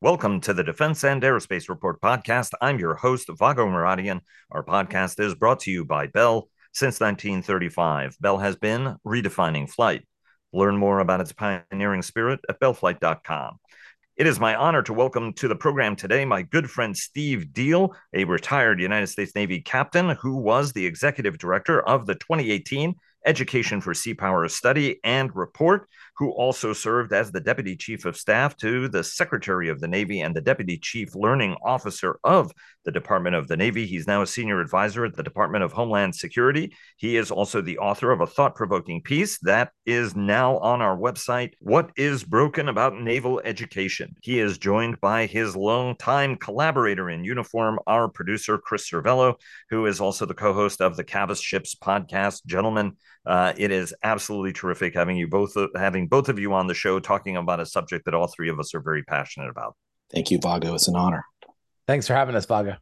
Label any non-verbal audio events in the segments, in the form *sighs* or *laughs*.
Welcome to the Defense and Aerospace Report podcast. I'm your host, Vago Muradian. Our podcast is brought to you by Bell. Since 1935, Bell has been redefining flight. Learn more about its pioneering spirit at bellflight.com. It is my honor to welcome to the program today my good friend Steve Deal, a retired United States Navy captain who was the executive director of the 2018 Education for Sea Power Study and Report, who also served as the Deputy Chief of Staff to the Secretary of the Navy and the Deputy Chief Learning Officer of the Department of the Navy. He's now a senior advisor at the Department of Homeland Security. He is also the author of a thought provoking piece that is now on our website What is Broken About Naval Education? He is joined by his longtime collaborator in uniform, our producer, Chris Servello, who is also the co host of the Cavas Ships podcast. Gentlemen, uh, it is absolutely terrific having you both uh, having both of you on the show talking about a subject that all three of us are very passionate about. Thank you, Vago. It's an honor. Thanks for having us, Vago.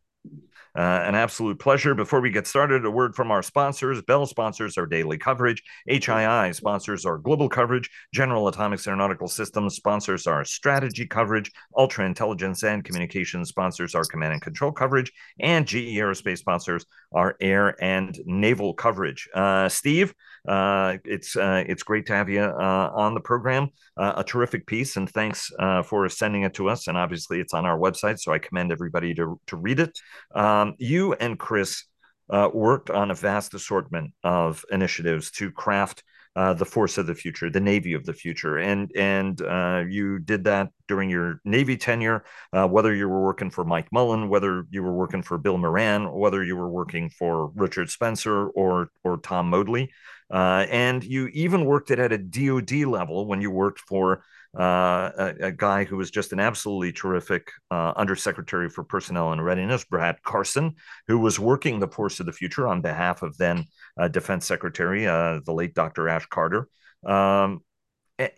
Uh, an absolute pleasure. Before we get started, a word from our sponsors. Bell sponsors our daily coverage. HII sponsors our global coverage. General Atomics Aeronautical Systems sponsors our strategy coverage. Ultra Intelligence and Communications sponsors our command and control coverage. And GE Aerospace sponsors our air and naval coverage. Uh, Steve, it's uh, it's great to have you uh, on the program. Uh, a terrific piece, and thanks uh, for sending it to us. And obviously, it's on our website, so I commend everybody to to read it. Um, you and Chris uh, worked on a vast assortment of initiatives to craft uh, the force of the future, the Navy of the future, and and uh, you did that during your Navy tenure. Uh, whether you were working for Mike Mullen, whether you were working for Bill Moran, whether you were working for Richard Spencer or or Tom Modly, uh, and you even worked it at a DoD level when you worked for uh, a, a, guy who was just an absolutely terrific uh, undersecretary for personnel and readiness, Brad Carson, who was working the Force of the Future on behalf of then uh, Defense Secretary, uh, the late Dr. Ash Carter. Um,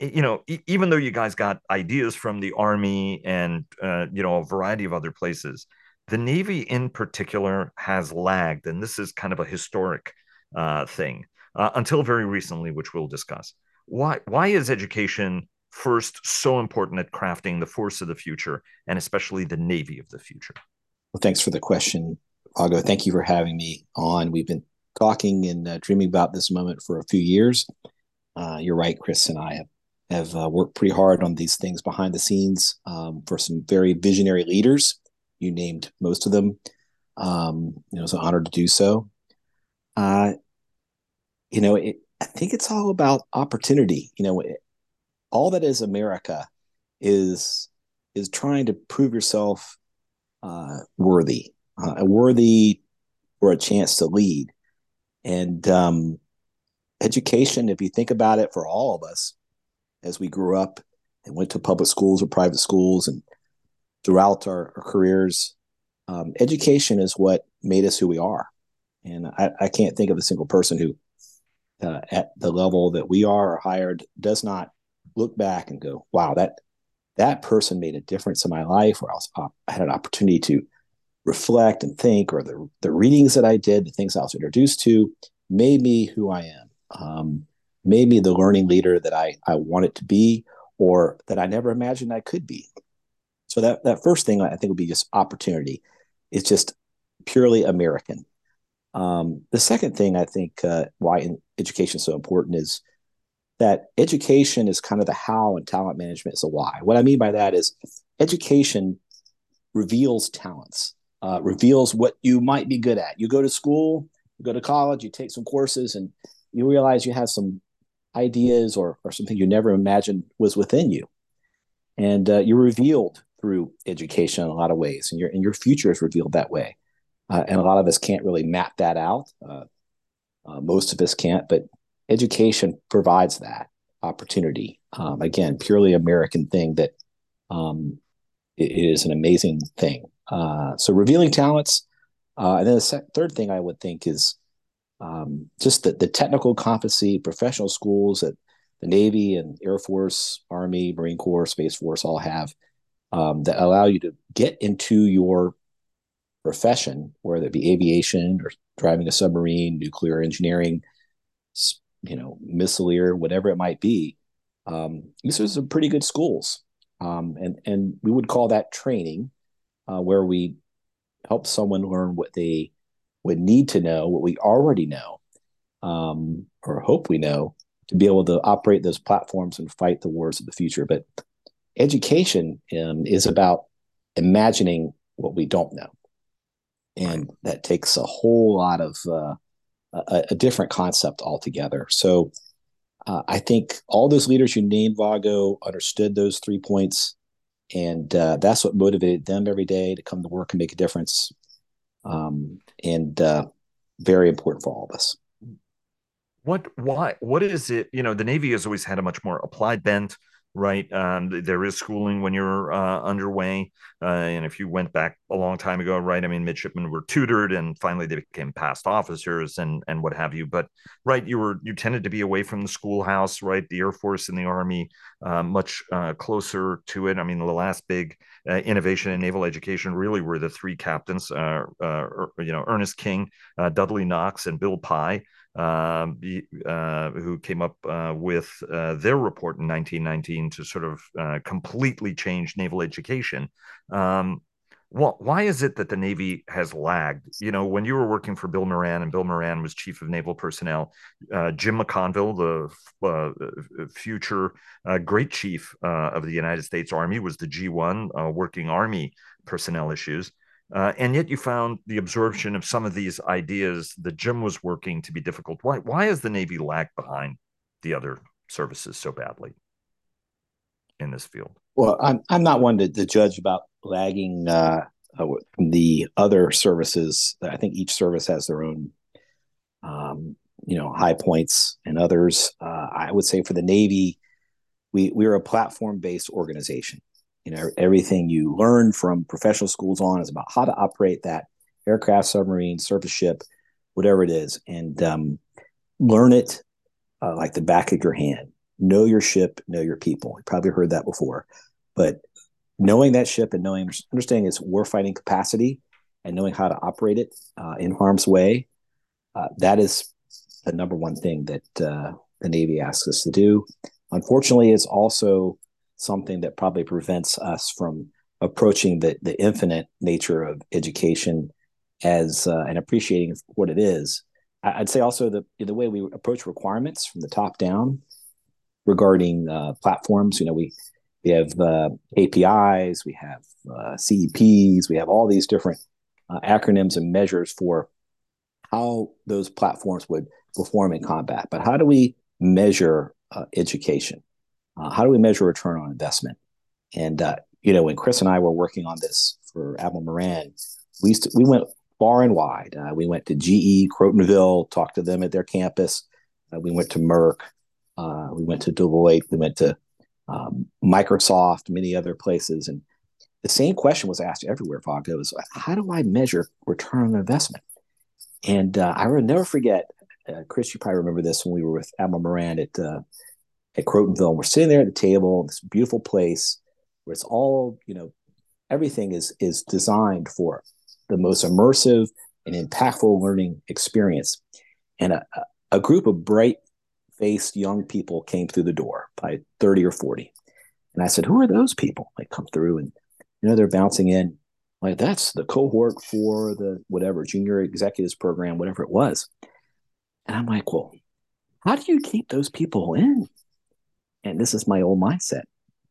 you know, even though you guys got ideas from the Army and uh, you know a variety of other places, the Navy in particular has lagged, and this is kind of a historic uh, until very recently, which we'll discuss. Why why is education first so important at crafting the force of the future and especially the Navy of the future? Well, thanks for the question, Vago. Thank you for having me on. We've been talking and uh, dreaming about this moment for a few years. Uh, you're right, Chris and I have have uh, worked pretty hard on these things behind the scenes um, for some very visionary leaders. You named most of them. Um, you know, it's an honor to do so. You know, it, I think it's all about opportunity. You know, it, all that is America is is trying to prove yourself uh, worthy, uh, worthy for a chance to lead. And um, education, if you think about it, for all of us, as we grew up and went to public schools or private schools, and throughout our, our careers, um, education is what made us who we are. And I, I can't think of a single person who, uh, at the level that we are or hired, does not look back and go, wow, that that person made a difference in my life, or else I had an opportunity to reflect and think, or the the readings that I did, the things I was introduced to, made me who I am, um, made me the learning leader that I I wanted to be, or that I never imagined I could be. So that that first thing I think would be just opportunity. It's just purely American. Um, the second thing I think uh, why education is so important is that education is kind of the how and talent management is the why. What I mean by that is education reveals talents, uh, reveals what you might be good at. You go to school, you go to college, you take some courses, and you realize you have some ideas or, or something you never imagined was within you. And uh, you're revealed through education in a lot of ways, and your, and your future is revealed that way. Uh, and a lot of us can't really map that out. Uh, most of us can't, but education provides that opportunity. Um, again, purely American thing that um, is an amazing thing. Uh, so revealing talents, uh, and then the sec- third thing I would think is um, just the, the technical competency, professional schools that the Navy and Air Force, Army, Marine Corps, Space Force all have um, that allow you to get into your profession, whether it be aviation or driving a submarine, nuclear engineering, you know, Missileer, whatever it might be. Um, these are some pretty good schools. um, and and we would call that training, uh, where we help someone learn what they would need to know, what we already know, um, or hope we know, to be able to operate those platforms and fight the wars of the future. But education um, is about imagining what we don't know, and that takes a whole lot of uh, a, a, different concept altogether. So. Uh, I think all those leaders you named, Vago, understood those three points and uh, that's what motivated them every day to come to work and make a difference um, and uh, very important for all of us what why what is it you know the navy has always had a much more applied bent right? Um, there is schooling when you're uh, underway. Uh, and if you went back a long time ago, right? I mean, midshipmen were tutored and finally they became past officers and, and what have you. But, right, you were, you tended to be away from the schoolhouse, right? The Air Force and the Army, uh, much uh, closer to it. I mean, the last big uh, innovation in naval education really were the three captains, uh, er, you know, Ernest King, Dudley Knox, and Bill Pye. Uh, uh, who came up uh, with uh, their report in 1919 to sort of uh, completely change naval education. Um, well, why is it that the Navy has lagged? You know, when you were working for Bill Moran and Bill Moran was chief of naval personnel, Jim McConville, the future great chief of the United States Army, was the G1 working Army personnel issues. Uh, and yet you found the absorption of some of these ideas that Jim was working to be difficult. Why, why is the Navy lag behind the other services so badly in this field? Well, I'm, I'm not one to, to judge about lagging uh, uh, the other services. I think each service has their own, um, you know, high points and others. Uh, I would say for the Navy, we, we're a platform based organization you know everything you learn from professional schools on is about how to operate that aircraft submarine surface ship whatever it is and um, learn it uh, like the back of your hand. Know your ship know your people. You probably heard that before. But knowing that ship and knowing understanding its warfighting capacity and knowing how to operate it uh, in harm's way uh, that is the number one thing that uh, the navy asks us to do. Unfortunately it's also something that probably prevents us from approaching the, the infinite nature of education as uh, and appreciating what it is. I'd say also the the way we approach requirements from the top down regarding uh, platforms. You know, we we have uh, APIs, we have uh, CEPs, we have all these different uh, acronyms and measures for how those platforms would perform in combat. But how do we measure uh, education? Uh, how do we measure return on investment? And uh, you know, when Chris and I were working on this for Admiral Moran, we we went far and wide. Uh, we went to GE Crotonville, talked to them at their campus. Uh, we went to Merck. Uh, we went to Deloitte. We went to um, Microsoft, many other places, and the same question was asked everywhere. Vago was, how do I measure return on investment? And uh, I will never forget, Chris, you probably remember this when we were with Admiral Moran at at Crotonville. We're sitting there at the table, this beautiful place where it's all, you know, everything is is designed for the most immersive and impactful learning experience. And a, a group of bright faced young people came through the door, by 30 or 40. And I said, Who are those people? They come through and, you know, they're bouncing in. Like, that's the cohort for the whatever junior executives program, whatever it was. And I'm like, Well, how do you keep those people in? And this is my old mindset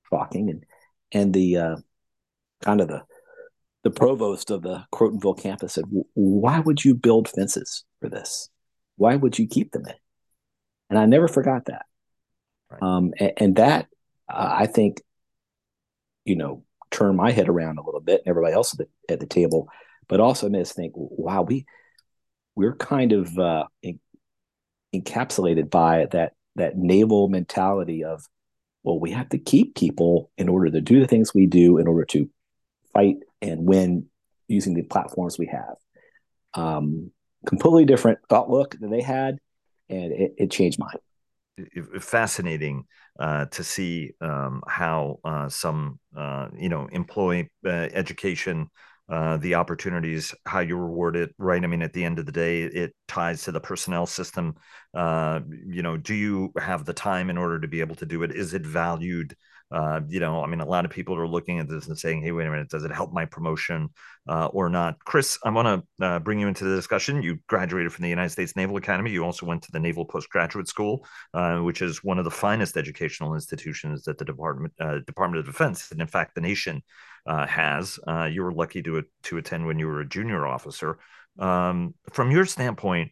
talking and and the uh, kind of the the provost of the Crotonville campus said, "Why would you build fences for this? Why would you keep them in?" And I never forgot that. Right. Um, and, and, that uh, I think, you know, turned my head around a little bit, and everybody else at the, at the table, but also made us think, "Wow, we we're kind of uh, in, encapsulated by that that naval mentality of well we have to keep people in order to do the things we do in order to fight and win using the platforms we have. Um, completely different outlook than they had and it, it changed mine. Fascinating uh, to see um, how uh, some uh, you know employee uh, education uh, the opportunities, how you reward it, right? I mean, at the end of the day, it ties to the personnel system. Uh, you know, do you have the time in order to be able to do it? Is it valued Uh, you know, I mean, a lot of people are looking at this and saying, "Hey, wait a minute, does it help my promotion uh, or not?" Chris, I want to uh, bring you into the discussion. You graduated from the United States Naval Academy. You also went to the Naval Postgraduate School, uh, which is one of the finest educational institutions that the Department uh, Department of Defense, and in fact, the nation uh, has. you were lucky to to attend when you were a junior officer. Um, from your standpoint,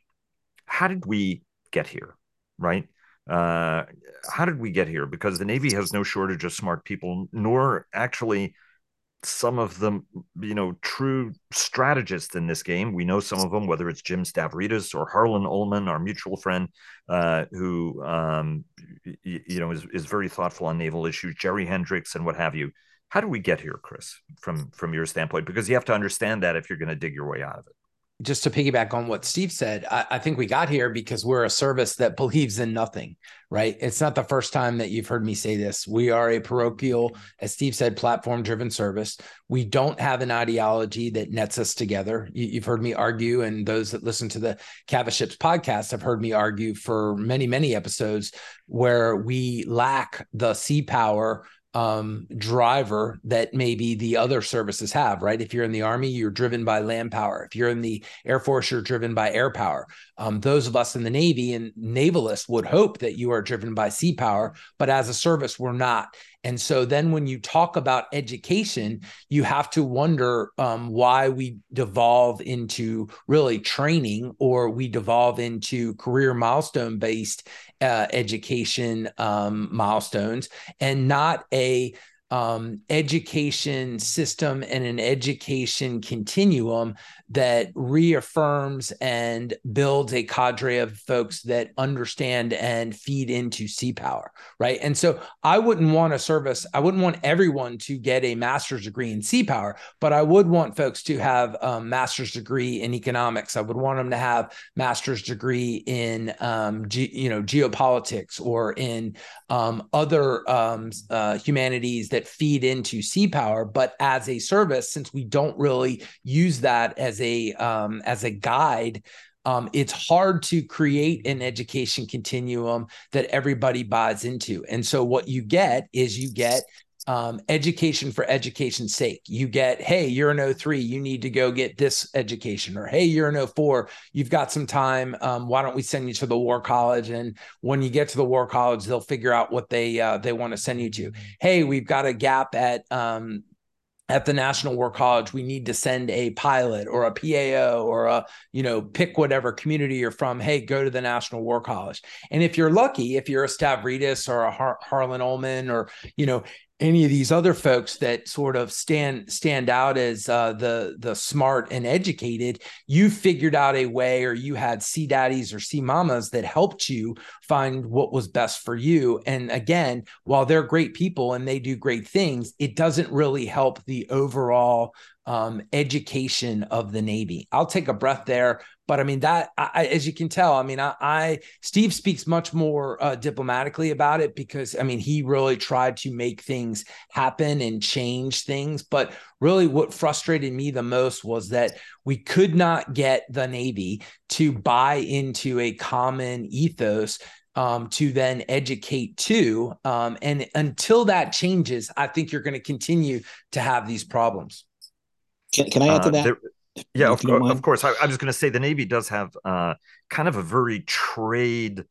how did we get here? Right? uh, how did we get here? Because the Navy has no shortage of smart people, nor actually some of them, you know, true strategists in this game. We know some of them, whether it's Jim Stavridis or Harlan Ullman, our mutual friend, uh, who, um, you, you know, is, is very thoughtful on naval issues, Jerry Hendricks and what have you. How do we get here, Chris, from from your standpoint? Because you have to understand that if you're going to dig your way out of it just to piggyback on what Steve said, I, I, think we got here because we're a service that believes in nothing, right? It's not the first time that you've heard me say this. We are a parochial, as Steve said, platform driven service. We don't have an ideology that nets us together. You, have heard me argue, and those that listen to the CavasShips podcast have heard me argue for many, many episodes where we lack the sea power um, driver that maybe the other services have, right? If you're in the Army, you're driven by land power. If you're in the Air Force, you're driven by air power. Um, those of us in the Navy and navalists would hope that you are driven by sea power, but as a service, we're not. And so then when you talk about education, you have to wonder um, why we devolve into really training or we devolve into career milestone based uh, education um, milestones and not a um, education system and an education continuum that reaffirms and builds a cadre of folks that understand and feed into sea power, right? And so I wouldn't want a service, I wouldn't want everyone to get a master's degree in sea power, but I would want folks to have a master's degree in economics. I would want them to have master's degree in, um, ge- you know, geopolitics or in um, other um, uh, humanities that feed into sea power. But as a service, since we don't really use that as a um, as a guide, um, it's hard to create an education continuum that everybody buys into. And so what you get is you get um, education for education's sake. You get, hey, you're an 03, you need to go get this education, or hey, you're an 04, you've got some time. Um, why don't we send you to the War College? And when you get to the War College, they'll figure out what they uh, they want to send you to. Hey, we've got a gap at um, at the National War College, we need to send a pilot or a PAO or a, you know, pick whatever community you're from. Hey, go to the National War College. And if you're lucky, if you're a Stavridis or a Har- Harlan Ullman or, you know, any of these other folks that sort of stand stand out as uh, the the smart and educated, you figured out a way, or you had sea daddies or sea mamas that helped you find what was best for you. And again, while they're great people and they do great things, it doesn't really help the overall um, education of the Navy. I'll take a breath there, but I mean that, I, as you can tell, I mean, I, I Steve speaks much more uh, diplomatically about it because I mean he really tried to make things happen and change things. But really, what frustrated me the most was that we could not get the Navy to buy into a common ethos um, to then educate to. Um, and until that changes, I think you're going to continue to have these problems. Can, can I add to uh, that? There, yeah, of, of, course. I, I was going to say the Navy does have uh, kind of a very trade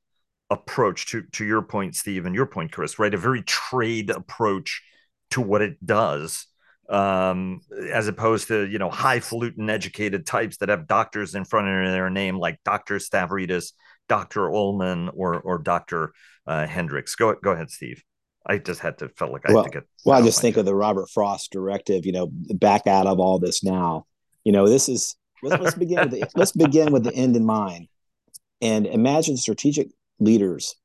approach to to your point, Steve, and your point, Chris. Right, a very trade approach to what it does, um, as opposed to you know highfalutin educated types that have doctors in front of their name, like Doctor Stavridis, Doctor Ullman, or or Doctor uh, Hendricks. Go go ahead, Steve. I just had to felt like I well, had to get. Well, I just think head. of the Robert Frost directive. You know, back out of all this now. You know, this is let's, let's begin with the, *laughs* let's begin with the end in mind, and imagine strategic leaders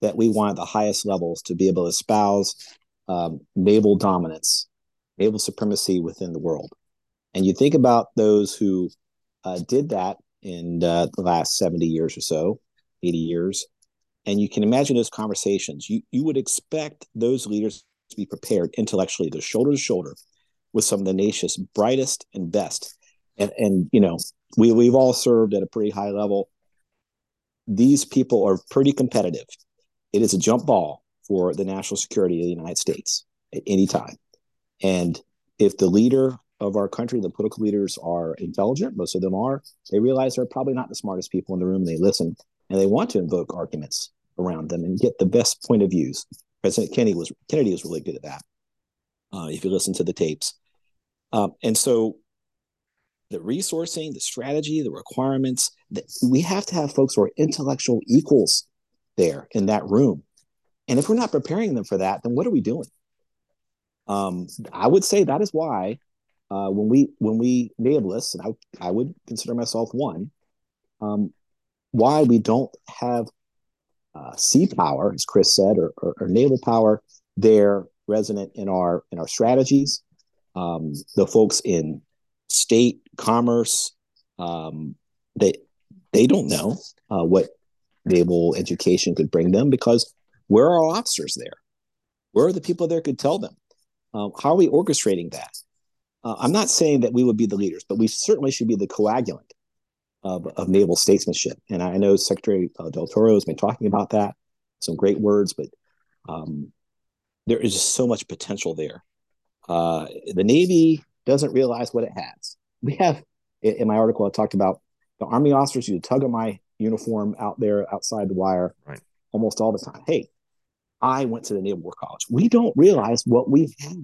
that we want at the highest levels to be able to espouse um, naval dominance, naval supremacy within the world. And you think about those who uh, did that in uh, the last 70 years or so, 80 years, and you can imagine those conversations. You you would expect those leaders to be prepared intellectually, to shoulder to shoulder with some of the nation's brightest and best. And and you know, we we've all served at a pretty high level. These people are pretty competitive. It is a jump ball for the national security of the United States at any time. And if the leader of our country, the political leaders are intelligent, most of them are, they realize they're probably not the smartest people in the room. And they listen and they want to invoke arguments around them and get the best point of views. President Kennedy was Kennedy was really good at that. Uh, if you listen to the tapes, um, and so the resourcing, the strategy, the requirements, that we have to have folks who are intellectual equals there in that room. And if we're not preparing them for that, then what are we doing? Um, I would say that is why uh, when we when we navalists, and I I would consider myself one, um, why we don't have uh, sea power, as Chris said, or, or, or, naval power They're resonant in our in our strategies. Um, the folks in state commerce, um, they they don't know uh, what naval education could bring them because where are our officers there? Where are the people there could tell them? Um, how are we orchestrating that? Uh, I'm not saying that we would be the leaders, but we certainly should be the coagulant of, of naval statesmanship. And I know Secretary uh, Del Toro has been talking about that, some great words, but um, there is just so much potential there. Uh, the Navy doesn't realize what it has. We have, in my article, I talked about the Army officers who tug on my uniform out there outside the wire right. almost all the time. Hey, I went to the Naval War College. We don't realize what we have,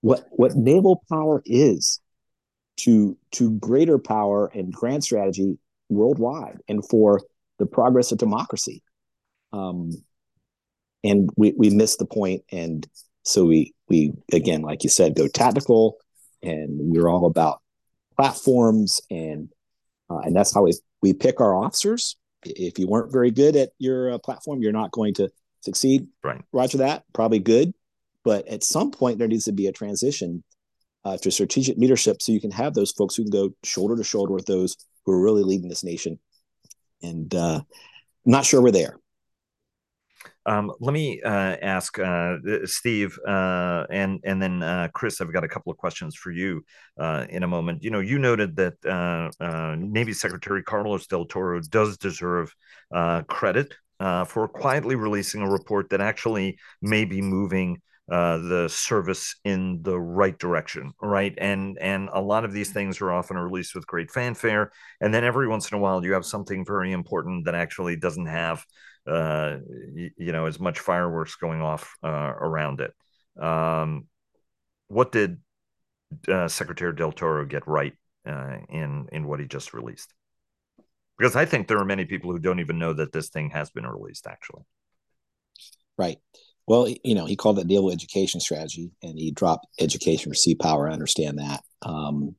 what what naval power is to to greater power and grand strategy worldwide, and for the progress of democracy. Um, and we we missed the point, and so we we again, like you said, go tactical, and we're all about platforms, and uh, and that's how we we pick our officers. If you weren't very good at your uh, platform, you're not going to succeed. Right. Roger that. Probably good, but at some point there needs to be a transition uh, to strategic leadership, so you can have those folks who can go shoulder to shoulder with those who are really leading this nation. And uh, I'm not sure we're there. Um, let me uh, ask uh, Steve uh, and and then uh, Chris. I've got a couple of questions for you uh, in a moment. You know, you noted that uh, Navy Secretary Carlos Del Toro does deserve credit for quietly releasing a report that actually may be moving uh, the service in the right direction, right? And and a lot of these things are often released with great fanfare, and then every once in a while you have something very important that actually doesn't have uh, you, you know, as much fireworks going off uh, around it. Um, what did uh, Secretary Del Toro get right uh, in in what he just released? Because I think there are many people who don't even know that this thing has been released. Actually, right. Well, you know, he called it naval education strategy, and he dropped education for sea power. I understand that. Um,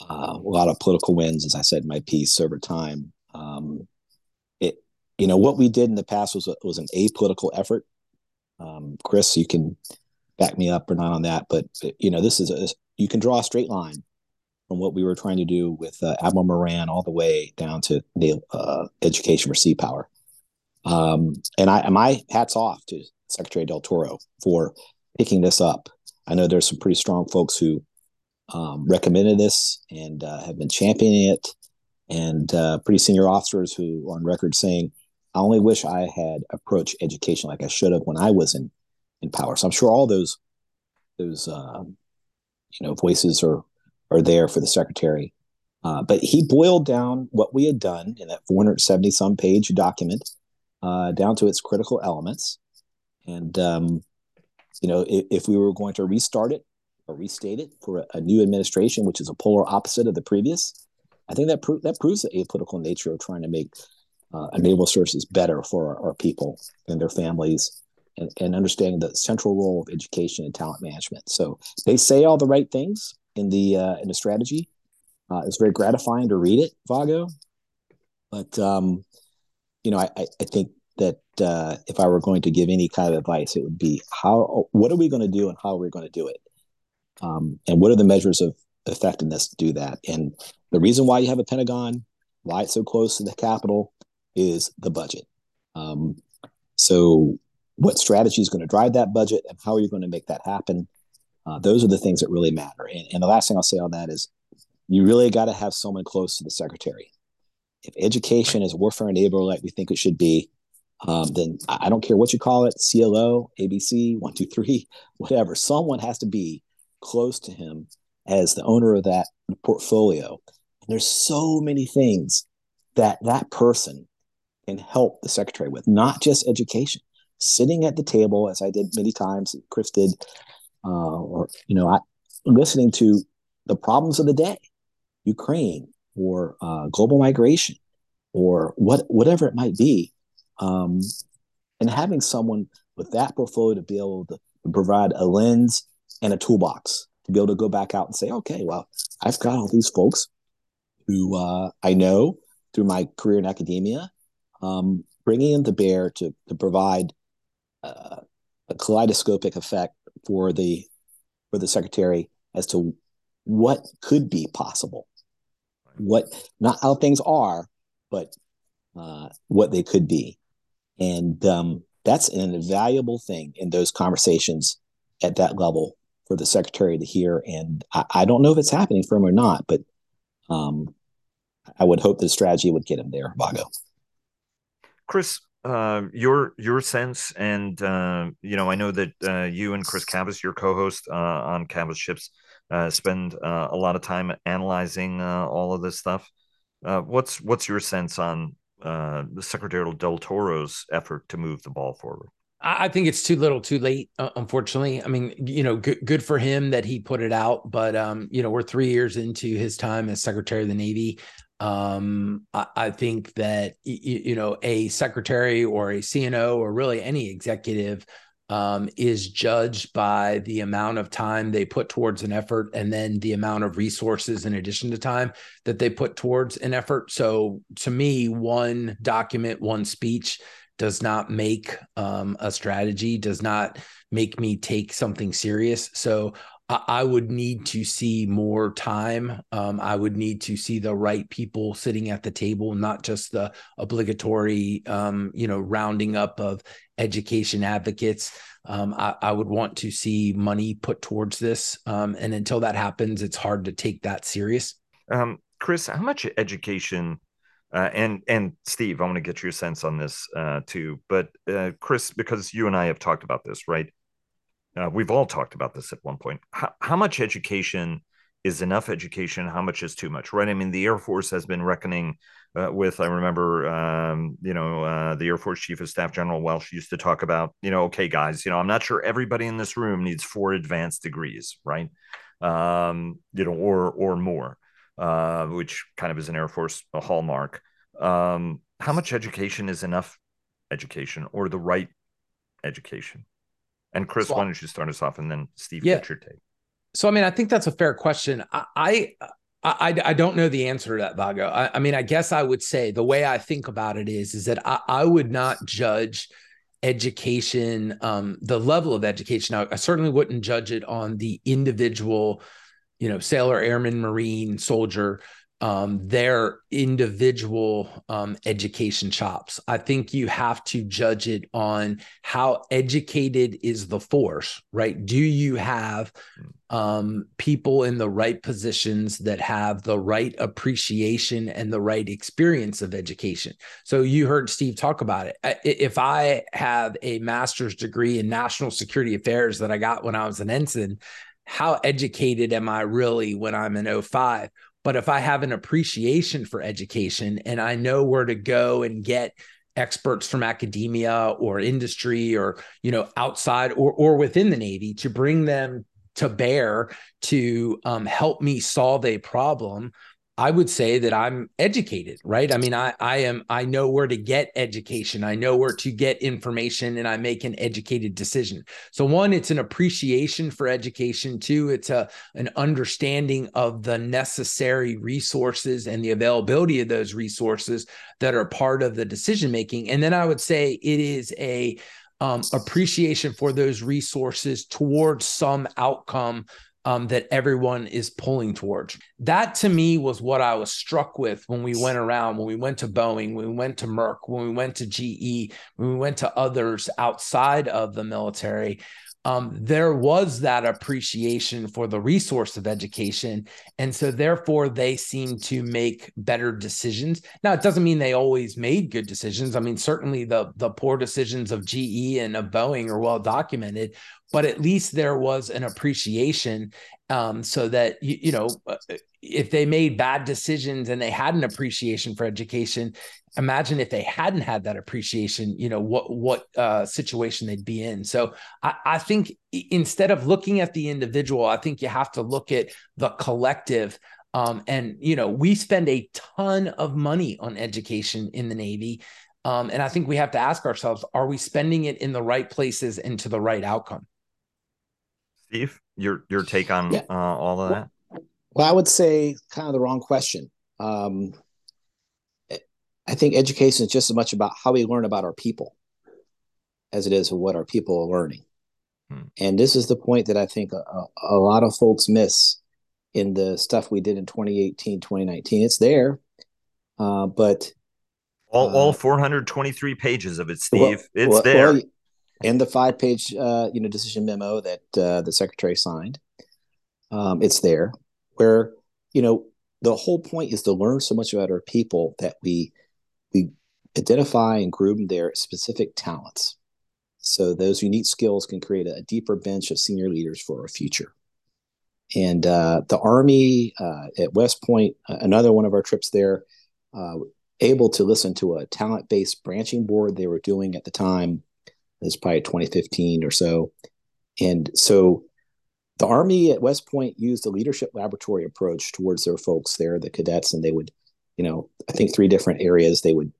uh, a lot of political wins, as I said in my piece, over time. Um, you know what we did in the past was was an apolitical effort. Um, Chris, you can back me up or not on that, but you know this is a, you can draw a straight line from what we were trying to do with uh, Admiral Moran all the way down to uh, education for sea power. Um, and I my hats off to Secretary Del Toro for picking this up. I know there's some pretty strong folks who um, recommended this and uh, have been championing it, and uh, pretty senior officers who are on record saying I only wish I had approached education like I should have when I was in in power. So I'm sure all those those um, you know voices are are there for the secretary. Uh, but he boiled down what we had done in that 470 some page document uh, down to its critical elements. And um, you know, if, if, we were going to restart it or restate it for a, a, new administration, which is a polar opposite of the previous, I think that pro- that proves the apolitical nature of trying to make uh, enable services better for our, our, people and their families and, and understanding the central role of education and talent management. So they say all the right things in the uh, in the strategy. Uh, it's very gratifying to read it, Vago. But um, you know, I, I think that uh, if I were going to give any kind of advice, it would be how what are we going to do and how are we going to do it, um, and what are the measures of effectiveness to do that. And the reason why you have a Pentagon, why it's so close to the Capitol, is the budget. Um, so, what strategy is going to drive that budget, and how are you going to make that happen? Uh, those are the things that really matter. And, and the last thing I'll say on that is, you really got to have someone close to the secretary. If education is warfare enabler like we think it should be, um, then I don't care what you call it, CLO, ABC, one, two, three, *laughs* whatever. Someone has to be close to him as the owner of that portfolio. And there's so many things that that person can help the secretary with, not just education. Sitting at the table, as I did many times, Chris did, uh, or you know, I listening to the problems of the day, Ukraine or uh, global migration, or what whatever it might be, um, and having someone with that portfolio to be able to provide a lens and a toolbox to be able to go back out and say, okay, well, I've got all these folks who uh, I know through my career in academia, um, bringing them to bear to, to provide uh, a kaleidoscopic effect for the for the secretary as to what could be possible, what not how things are, but uh, what they could be, and um, that's an invaluable thing in those conversations at that level for the secretary to hear. And I, I don't know if it's happening for him or not, but um, I would hope the strategy would get him there, Vago. Chris, uh, your your sense, and uh, you know, I know that uh, you and Chris Cavas, your co-host uh, on Cavas Ships, uh, spend uh, a lot of time analyzing all of this stuff. what's what's your sense on the Secretary Del Toro's effort to move the ball forward? I think it's too little, too late. Uh, unfortunately, I mean, you know, good, good for him that he put it out. But um, you know, we're three years into his time as Secretary of the Navy. Um, I, I think that you know, a secretary or a CNO or really any executive um, is judged by the amount of time they put towards an effort and then the amount of resources in addition to time that they put towards an effort. So to me, one document, one speech does not make um, a strategy, does not make me take something serious. So I, would need to see more time. Um, I would need to see the right people sitting at the table, not just the obligatory, um, you know, rounding up of education advocates. Um, I, I, would want to see money put towards this. Um, and until that happens, it's hard to take that serious. Um, Chris, how much education uh, and and Steve, I want to get your sense on this uh, too. But uh, Chris, because you and I have talked about this, right? Uh, we've all talked about this at one point. How, how much education is enough education? How much is too much? Right? I mean, the Air Force has been reckoning uh, with. I remember, um, you know, uh, the Air Force Chief of Staff General Welsh used to talk about, you know, okay, guys, you know, I'm not sure everybody in this room needs four advanced degrees, right? Um, you know, or or more uh, which kind of is an Air Force hallmark. Um, how much education is enough education or the right education? And Chris, so, why don't you start us off, and then Steve, yeah. get your take. So, I mean, I think that's a fair question. I, I I, I don't know the answer to that, Vago. I, I, mean, I guess I would say the way I think about it is, is that I, I would not judge education, um, the level of education. I, I certainly wouldn't judge it on the individual you know, sailor, airman, marine, soldier, um, their individual um, education chops. I think you have to judge it on how educated is the force, right? Do you have um, people in the right positions that have the right appreciation and the right experience of education? So you heard Steve talk about it. If I have a master's degree in national security affairs that I got when I was an ensign, how educated am I really when I'm in 05? But if I have an appreciation for education and I know where to go and get experts from academia or industry or you know outside or or within the Navy to bring them to bear to um, help me solve a problem I would say that I'm educated, right? I mean, I I am I know where to get education. I know where to get information and I make an educated decision. So one, it's an appreciation for education. Two, it's a an understanding of the necessary resources and the availability of those resources that are part of the decision making. And then I would say it is a um, appreciation for those resources towards some outcome um, that everyone is pulling towards. That to me was what I was struck with when we went around, when we went to Boeing, when we went to Merck, when we went to GE, when we went to others outside of the military. um, there was that appreciation for the resource of education. And so, therefore, they seem to make better decisions. Now, it doesn't mean they always made good decisions. I mean, certainly the, the poor decisions of GE and of Boeing are well documented, but at least there was an appreciation um, so that, you, you know, uh, if they made bad decisions and they had an appreciation for education, imagine if they hadn't had that appreciation you know what what uh, situation they'd be in. So I, I, think instead of looking at the individual i think you have to look at the collective um, and you know we spend a ton of money on education in the navy um, and i think we have to ask ourselves are we spending it in the right places and to the right outcome steve your your take on yeah. uh, all of that well i would say kind of the wrong question um, I think education is just as much about how we learn about our people as it is what our people are learning. Hmm. And this is the point that I think a, a, lot of folks miss in the stuff we did in 2018, 2019. It's there, uh, but all, uh, all 423 pages of it, Steve. Well, it's well, there. Well, and the five page, uh, you know, decision memo that uh, the secretary signed. Um, it's there where, you know, the whole point is to learn so much about our people that we we identify and groom their specific talents. So those unique skills can create a, deeper bench of senior leaders for our future. And uh, the Army uh, at West Point, uh, another one of our trips there, uh, able to listen to a talent-based branching board they were doing at the time. It was probably 2015 or so. And so the Army at West Point used a leadership laboratory approach towards their folks there, the cadets, and they would you know, I think three different areas they would,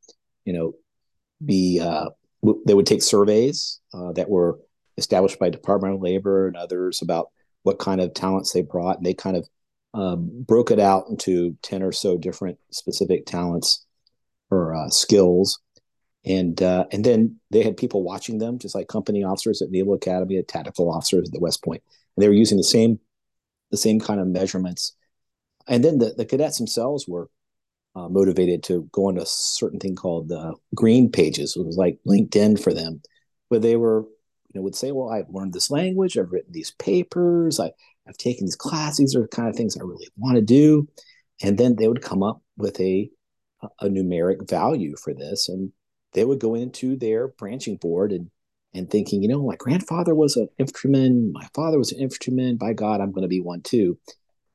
you know, be uh, w- they would take surveys uh, that were established by Department of Labor and others about what kind of talents they brought, and they kind of um, broke it out into ten or so different specific talents or uh, skills, and uh, and then they had people watching them, just like company officers at Naval Academy, and tactical officers at the West Point, and they were using the same the same kind of measurements, and then the, the cadets themselves were uh, motivated to go on a certain thing called uh, green pages. It was like LinkedIn for them, where they were, you know, would say, "Well, I've learned this language. I've written these papers. I, I've taken these classes. These are the kind of things I really want to do." And then they would come up with a a numeric value for this, and they would go into their branching board and and thinking, you know, my grandfather was an infantryman, my father was an infantryman. By God, I'm going to be one too.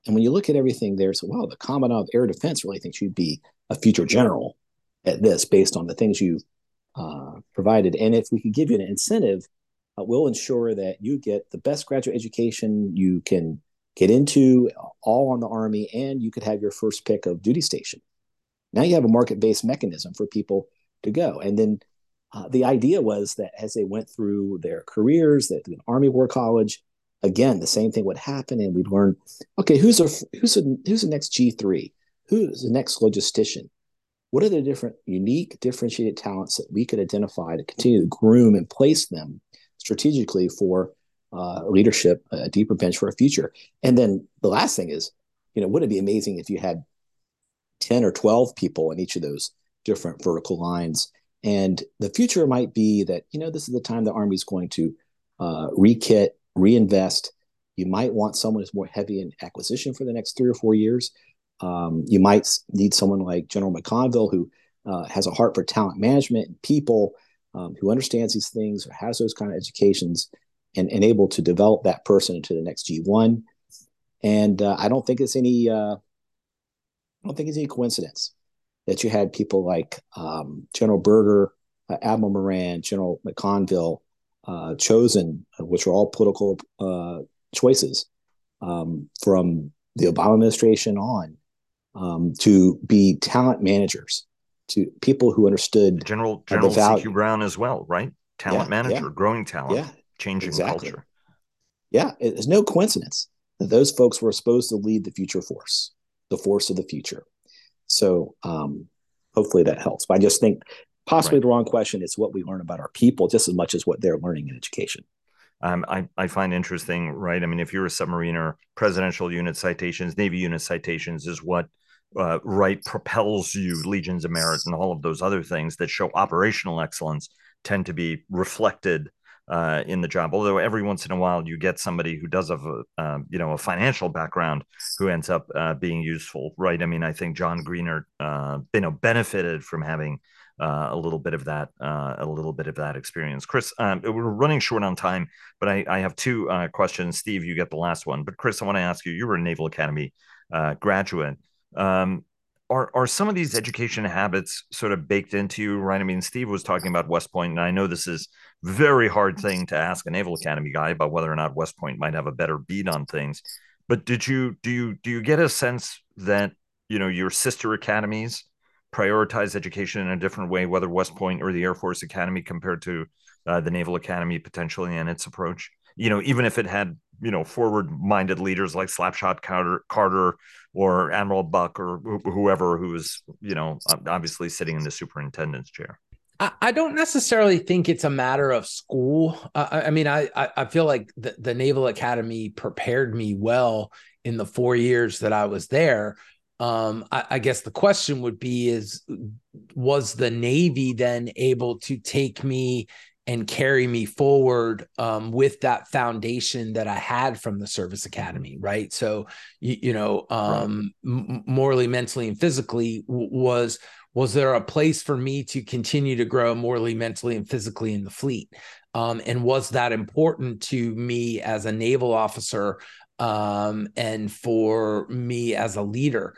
And when you look at everything there, so wow, the Commandant of Air Defense really thinks you'd be a future general at this based on the things you've uh, provided. And if we could give you an incentive, uh, we'll ensure that you get the best graduate education you can get into, all on the Army, and you could have your first pick of duty station. Now you have a market based mechanism for people to go. And then uh, the idea was that as they went through their careers, that the Army War College, again, the same thing would happen, and we'd learn, okay, who's a who's a, who's the next G three? Who's the next logistician? What are the different unique, differentiated talents that we could identify to continue to groom and place them strategically for uh, leadership, a deeper bench for a future? And then the last thing is, you know, wouldn't it be amazing if you had ten or twelve people in each of those different vertical lines? And the future might be that you know this is the time the Army is going to uh, rekit reinvest. You might want someone who's more heavy in acquisition for the next three or four years. Um, you might need someone like General McConville who uh, has a heart for talent management and people, um, who understands these things or has those kind of educations and, and able to develop that person into the next G1. And uh, I don't think it's any uh, I don't think it's any coincidence that you had people like um, General Berger, uh, Admiral Moran, General McConville, uh, chosen, which were all political uh, choices um, from the Obama administration on, um, to be talent managers, to people who understood General General C.Q. Brown as well, right? Talent yeah, manager, yeah. growing talent, yeah, changing exactly. culture. Yeah, it's no coincidence that those folks were supposed to lead the future force, the force of the future. So um, hopefully that helps. But I just think possibly right. the wrong question. It's what we learn about our people just as much as what they're learning in education. Um, I, I find interesting, right? I mean, if you're a submariner, presidential unit citations, Navy unit citations is what uh, right propels you, legions of merit, and all of those other things that show operational excellence tend to be reflected uh, in the job. Although every once in a while you get somebody who does have a uh, you know a financial background who ends up uh, being useful, right? I mean, I think John Greenert uh, you know benefited from having uh, a little bit of that, uh, a little bit of that experience. Chris, um, we're running short on time, but I, I have two uh, questions. Steve, you get the last one. But Chris, I want to ask you: you were a Naval Academy graduate. Um, are are some of these education habits sort of baked into you, right? I mean, Steve was talking about West Point, and I know this is very hard thing to ask a Naval Academy guy about whether or not West Point might have a better beat on things. But did you do you do you get a sense that you know your sister academies prioritize education in a different way, whether West Point or the Air Force Academy compared to uh, the Naval Academy potentially and its approach? You know, even if it had you know forward-minded leaders like Slapshot Carter, Carter or Admiral Buck or wh- whoever who was you know obviously sitting in the superintendent's chair. I don't necessarily think it's a matter of school. Uh, I mean, I I feel like the, the Naval Academy prepared me well in the four years that I was there. Um, I, I, guess the question would be is was the Navy then able to take me and carry me forward um, with that foundation that I had from the service academy, right? So, you, you know, um, right. morally, mentally, and physically w- was was there a place for me to continue to grow morally, mentally, and physically in the fleet? Um, and was that important to me as a naval officer um, and for me as a leader?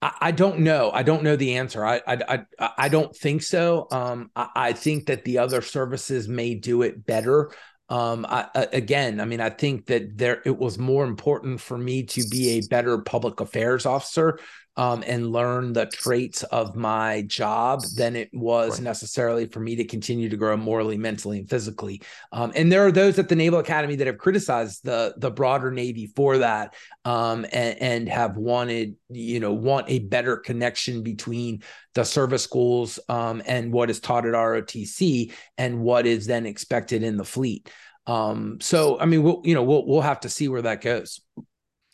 I, I, don't know. I don't know the answer. I I I, I don't think so. Um, I, I, think that the other services may do it better. Um, again, I mean, I think that there it was more important for me to be a better public affairs officer um, and learn the traits of my job than it was right. necessarily for me to continue to grow morally, mentally, and physically. Um, and there are those at the Naval Academy that have criticized the the broader Navy for that, um, and, and, have wanted you know want a better connection between the service schools um, and what is taught at ROTC and what is then expected in the fleet. Um, so I mean, we'll you know we'll we'll have to see where that goes.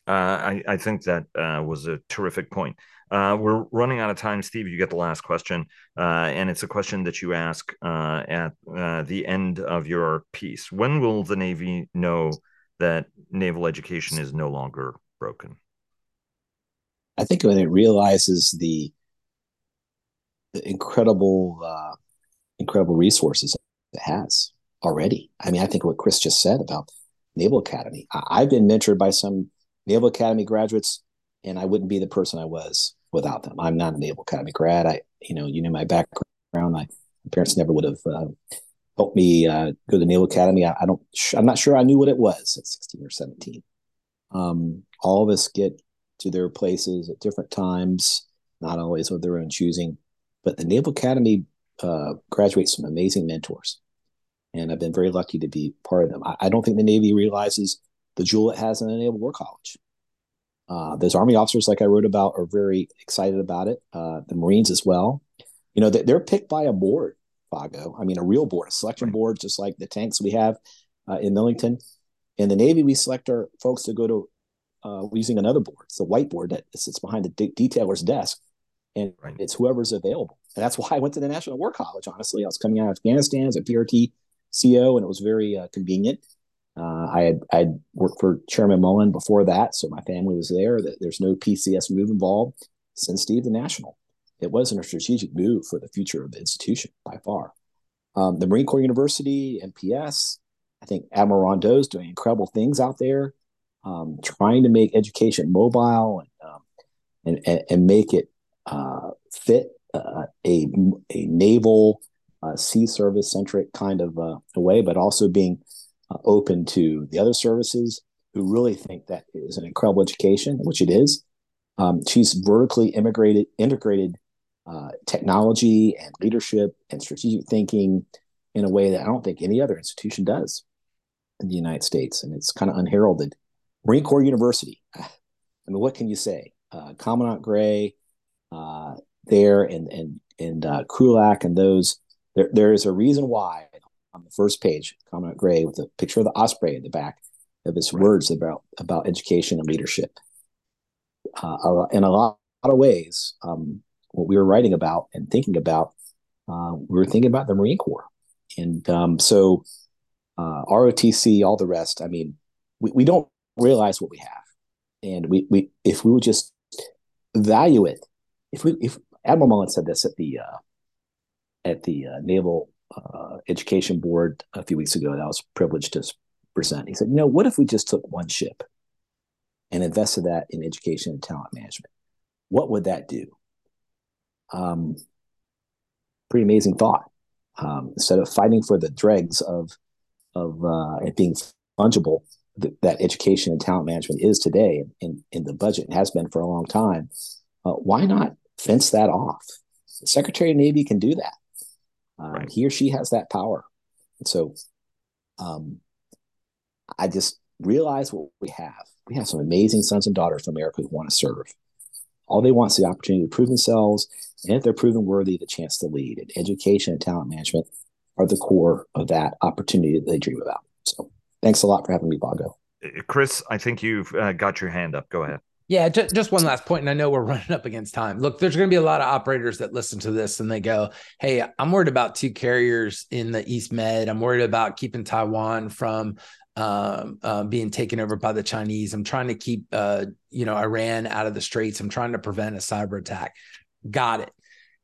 Uh, I, I, think that uh, was a terrific point. Uh, we're running out of time, Steve. You get the last question, uh, and it's a question that you ask uh, at uh, the end of your piece. When will the Navy know that naval education is no longer broken? I think when it realizes the, the incredible, incredible resources it has already. I mean, I think what Chris just said about Naval Academy. I, I've been mentored by some Naval Academy graduates, and I wouldn't be the person I was without them. I'm not a Naval Academy grad. I, you know, you know my background. My, my parents never would have uh, helped me uh, go to the Naval Academy. I, I, don't. I'm not sure I knew what it was at 16 or 17. Um, all of us get to their places at different times, not always of their own choosing. But the Naval Academy uh, graduates some amazing mentors, and I've been very lucky to be part of them. I, I don't think the Navy realizes the jewel it has in a Naval War College. Uh, those Army officers, like I wrote about, are very excited about it. Uh, the Marines as well. You know, they're picked by a board, Vago. I mean, a real board, a selection board, just like the tanks we have uh, in Millington. In the Navy, we select our folks to go to uh, using another board. It's the whiteboard that sits behind the de- detailer's desk, and right. it's whoever's available. And that's why I went to the National War College. Honestly, I was coming out of Afghanistan as a PRT CO, and it was very uh, convenient. Uh, I had I worked for Chairman Mullen before that, so my family was there. That there's no PCS move involved. Since Steve the National, it wasn't a strategic move for the future of the institution by far. Um, the Marine Corps University, NPS, I think Admiral Rondeau is doing incredible things out there, um, trying to make education mobile and um, and, and, and, make it uh, fit uh, a a naval uh, sea service centric kind of uh, way, but also being uh, open to the other services who really think that is an incredible education, which it is. Um, she's vertically integrated, integrated uh, technology and leadership and strategic thinking in a way that I don't think any other institution does in the United States, and it's kind of unheralded. Marine Corps University. *sighs* I mean, what can you say? Uh, Commandant Gray uh, there, and and and uh, Krulak, and those. There, there is a reason why on the first page, Commandant Gray, with a picture of the osprey in the back of his right. words about about education and leadership. Uh, in a lot, lot of ways, um, what we were writing about and thinking about, uh, we were thinking about the Marine Corps, and um, so uh, ROTC, all the rest. I mean, we, we don't realize what we have, and we we if we would just value it, if we if Admiral Mullen said this at the uh, at the uh, Naval uh, Education Board a few weeks ago, that I was privileged to present. He said, you know, what if we just took one ship and invested that in education and talent management? What would that do? Um, pretty amazing thought. Um, instead of fighting for the dregs of of uh, it being fungible th- that education and talent management is today in, in the budget and has been for a long time, uh, why not fence that off? The Secretary of Navy can do that. Um, right. He or she has that power. And so um, I just realize what we have. We have some amazing sons and daughters from America who want to serve. All they want is the opportunity to prove themselves, and if they're proven worthy, the chance to lead. And education and talent management are the core of that opportunity that they dream about. So, thanks a lot for having me, Vago. Uh, Chris, I think you've uh, got your hand up. Go ahead. Yeah, just, just one last point, and I know we're *laughs* running up against time. Look, there's going to be a lot of operators that listen to this and they go, "Hey, I'm worried about two carriers in the East Med. I'm worried about keeping Taiwan from um, uh, being taken over by the Chinese. I'm trying to keep, uh, you know, Iran out of the straits. I'm trying to prevent a cyber attack. Got it.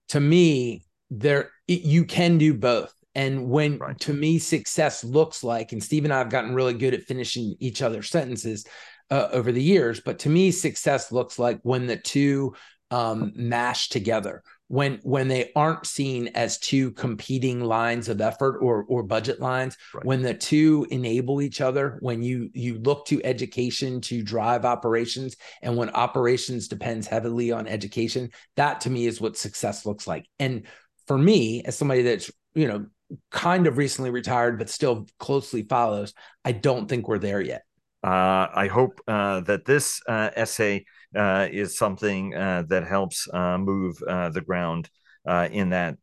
To me, there it, you can do both. And when right. to me success looks like, and Steve and I have gotten really good at finishing each other's sentences uh, over the years, but to me, success looks like when the two um, mash together, when when they aren't seen as two competing lines of effort or or budget lines, right. when the two enable each other, when you you look to education to drive operations, and when operations depends heavily on education, that to me is what success looks like. And for me, as somebody that's you know kind of recently retired but still closely follows, I don't think we're there yet. Uh, I hope uh, that this uh, essay uh, is something uh, that helps uh, move the ground in that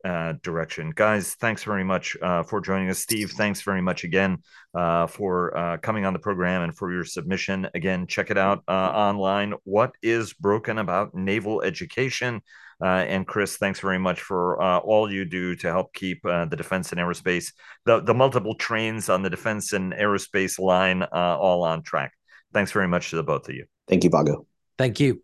direction. Guys, thanks very much for joining us. Steve, thanks very much again for coming on the program and for your submission. Again, check it out online. What is broken about naval education? Uh, and Chris, thanks very much for uh, all you do to help keep uh, the defense and aerospace, the, the multiple trains on the defense and aerospace line all on track. Thanks very much to the both of you. Thank you, Vago. Thank you.